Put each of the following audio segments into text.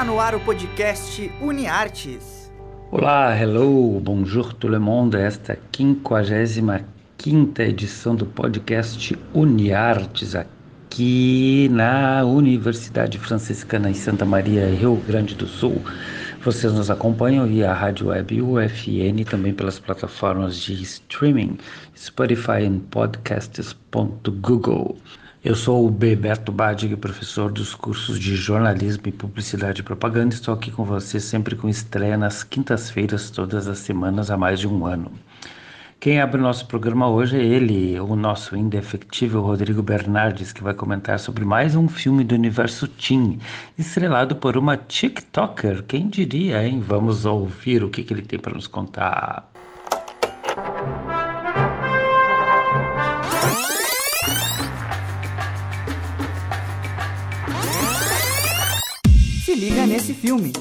Está no ar o podcast UniArtes. Olá, hello, bonjour tout le monde. Esta 55 edição do podcast UniArtes aqui na Universidade Franciscana em Santa Maria, Rio Grande do Sul. Vocês nos acompanham via Rádio Web UFN, também pelas plataformas de streaming Spotify e podcasts.google. Eu sou o Beberto Badig, professor dos cursos de jornalismo e publicidade e propaganda. Estou aqui com você sempre com estreia nas quintas-feiras, todas as semanas há mais de um ano. Quem abre o nosso programa hoje é ele, o nosso indefectível Rodrigo Bernardes, que vai comentar sobre mais um filme do universo Teen, estrelado por uma TikToker. Quem diria, hein? Vamos ouvir o que, que ele tem para nos contar. Filme.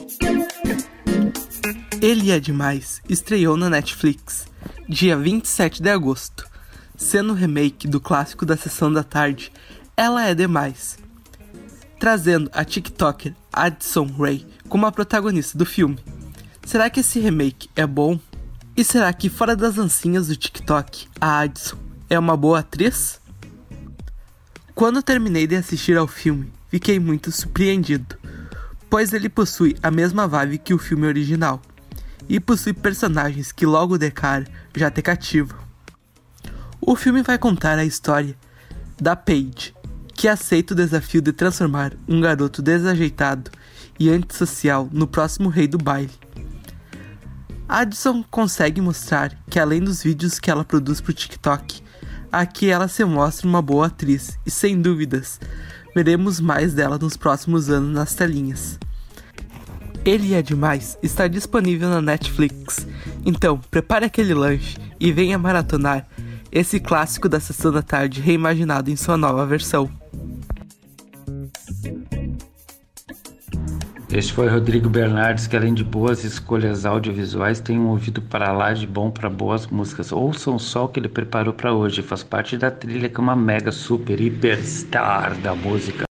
Ele é Demais estreou na Netflix, dia 27 de agosto, sendo o remake do clássico da sessão da tarde Ela é Demais, trazendo a TikToker Addison Ray como a protagonista do filme. Será que esse remake é bom? E será que fora das dancinhas do TikTok, a Addison é uma boa atriz? Quando terminei de assistir ao filme, fiquei muito surpreendido pois ele possui a mesma vibe que o filme original e possui personagens que logo de cara já te cativam. O filme vai contar a história da Paige, que aceita o desafio de transformar um garoto desajeitado e antissocial no próximo rei do baile. Addison consegue mostrar que além dos vídeos que ela produz para o TikTok, aqui ela se mostra uma boa atriz e sem dúvidas veremos mais dela nos próximos anos nas telinhas. Ele é demais está disponível na Netflix, então prepare aquele lanche e venha maratonar esse clássico da sessão da tarde reimaginado em sua nova versão. Este foi Rodrigo Bernardes, que além de boas escolhas audiovisuais, tem um ouvido para lá de bom para boas músicas. Ouçam só o que ele preparou para hoje, faz parte da trilha que é uma mega super hiperstar da música.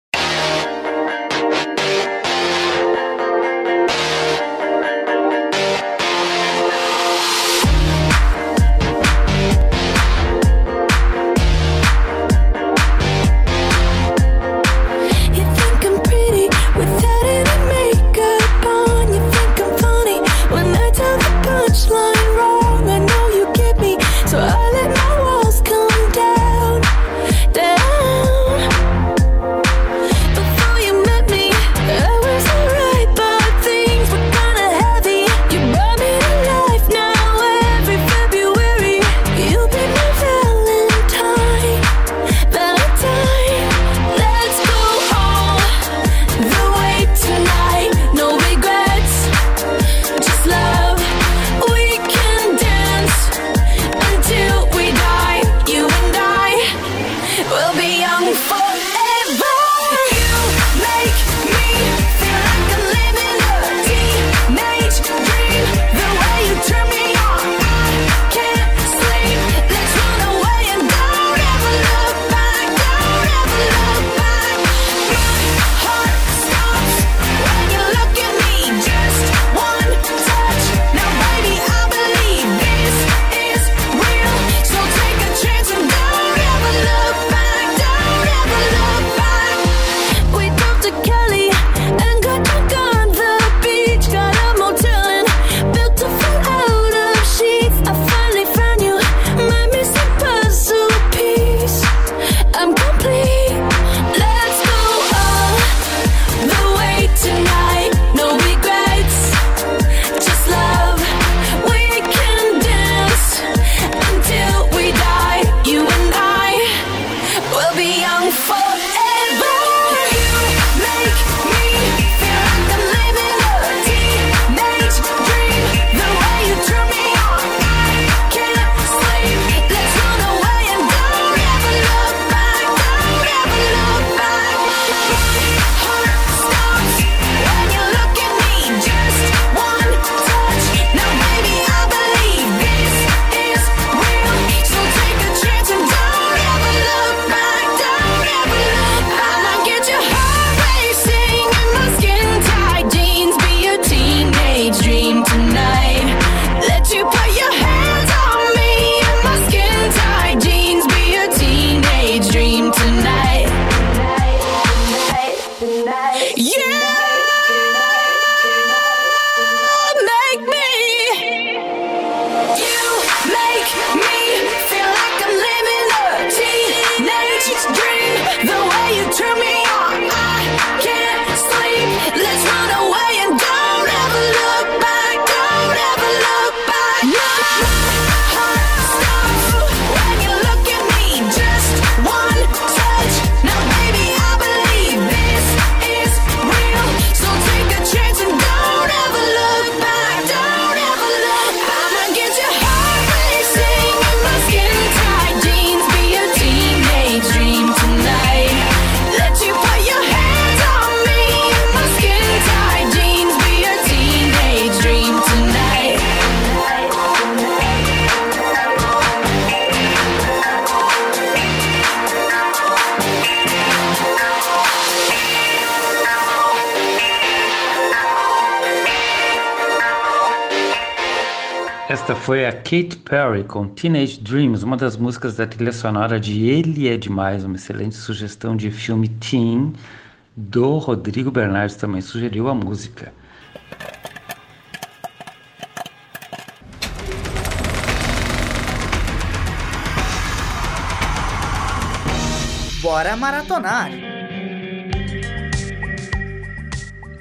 Esta foi a Kate Perry com Teenage Dreams, uma das músicas da trilha sonora de Ele é Demais, uma excelente sugestão de filme teen do Rodrigo Bernardes também sugeriu a música. Bora maratonar!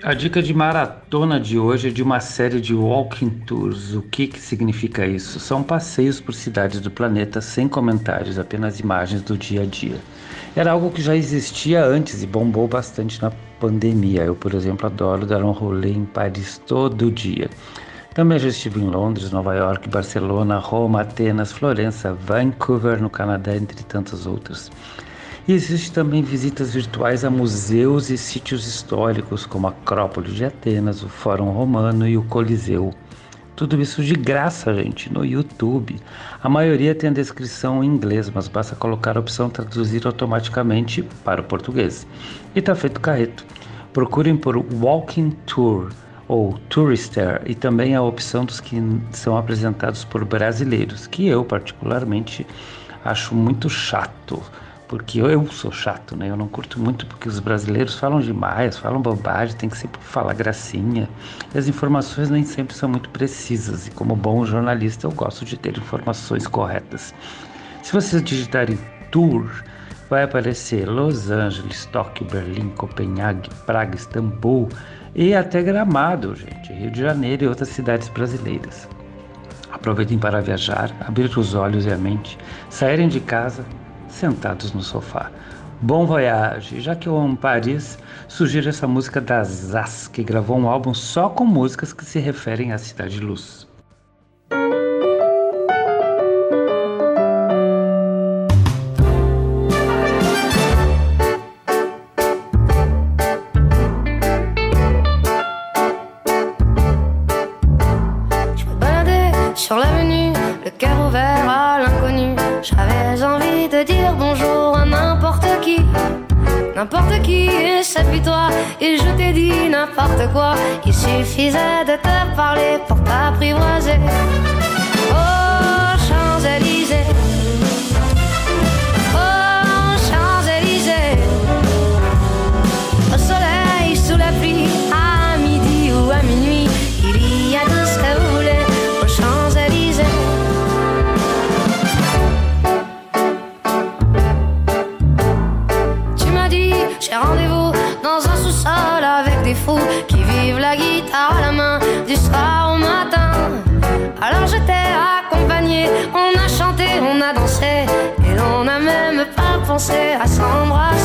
A dica de maratona de hoje é de uma série de walking tours. O que, que significa isso? São passeios por cidades do planeta sem comentários, apenas imagens do dia a dia. Era algo que já existia antes e bombou bastante na pandemia. Eu, por exemplo, adoro dar um rolê em Paris todo dia. Também já estive em Londres, Nova York, Barcelona, Roma, Atenas, Florença, Vancouver, no Canadá, entre tantas outras. E existem também visitas virtuais a museus e sítios históricos, como a Acrópole de Atenas, o Fórum Romano e o Coliseu. Tudo isso de graça, gente, no YouTube. A maioria tem a descrição em inglês, mas basta colocar a opção traduzir automaticamente para o português. E tá feito carreto. Procurem por Walking Tour ou Tourister e também a opção dos que são apresentados por brasileiros, que eu particularmente acho muito chato porque eu sou chato, né? Eu não curto muito porque os brasileiros falam demais, falam bobagem, tem que sempre falar gracinha. E as informações nem sempre são muito precisas e como bom jornalista eu gosto de ter informações corretas. Se vocês digitarem tour, vai aparecer Los Angeles, Tóquio, Berlim, Copenhague, Praga, Istambul e até Gramado, gente, Rio de Janeiro e outras cidades brasileiras. Aproveitem para viajar, abrir os olhos e a mente, saírem de casa sentados no sofá. Bom Voyage, já que eu amo Paris, sugiro essa música da Zaz, que gravou um álbum só com músicas que se referem à Cidade de Luz. N'importe qui, et puis toi, et je t'ai dit n'importe quoi. Il suffisait de te parler pour t'apprivoiser. commençait à s'embrasser.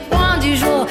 Point du jour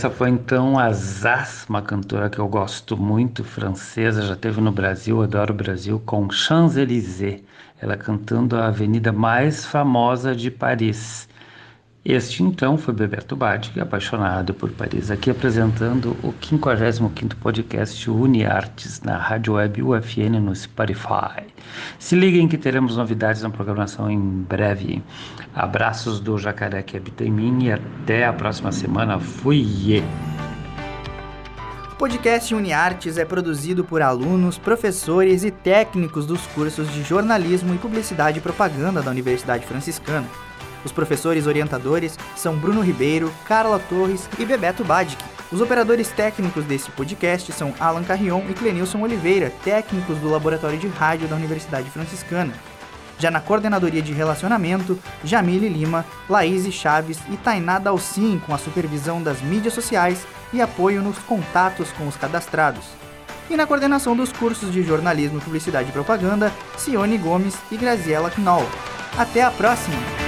Essa foi então a Zaz, uma cantora que eu gosto muito, francesa, já teve no Brasil, adoro o Brasil, com Champs-Élysées, ela cantando a avenida mais famosa de Paris. Este então foi Bebeto Badic, apaixonado por Paris, aqui apresentando o 55º podcast UniArtes na rádio web UFN no Spotify. Se liguem que teremos novidades na programação em breve. Abraços do jacaré que habita em mim e até a próxima semana. Fui! O podcast UniArtes é produzido por alunos, professores e técnicos dos cursos de jornalismo e publicidade e propaganda da Universidade Franciscana. Os professores orientadores são Bruno Ribeiro, Carla Torres e Bebeto Badic. Os operadores técnicos desse podcast são Alan Carrion e Clenilson Oliveira, técnicos do Laboratório de Rádio da Universidade Franciscana. Já na coordenadoria de relacionamento, Jamile Lima, Laís Chaves e Tainá Dalcin com a supervisão das mídias sociais e apoio nos contatos com os cadastrados. E na coordenação dos cursos de jornalismo, publicidade e propaganda, Cione Gomes e Graziela Knoll. Até a próxima!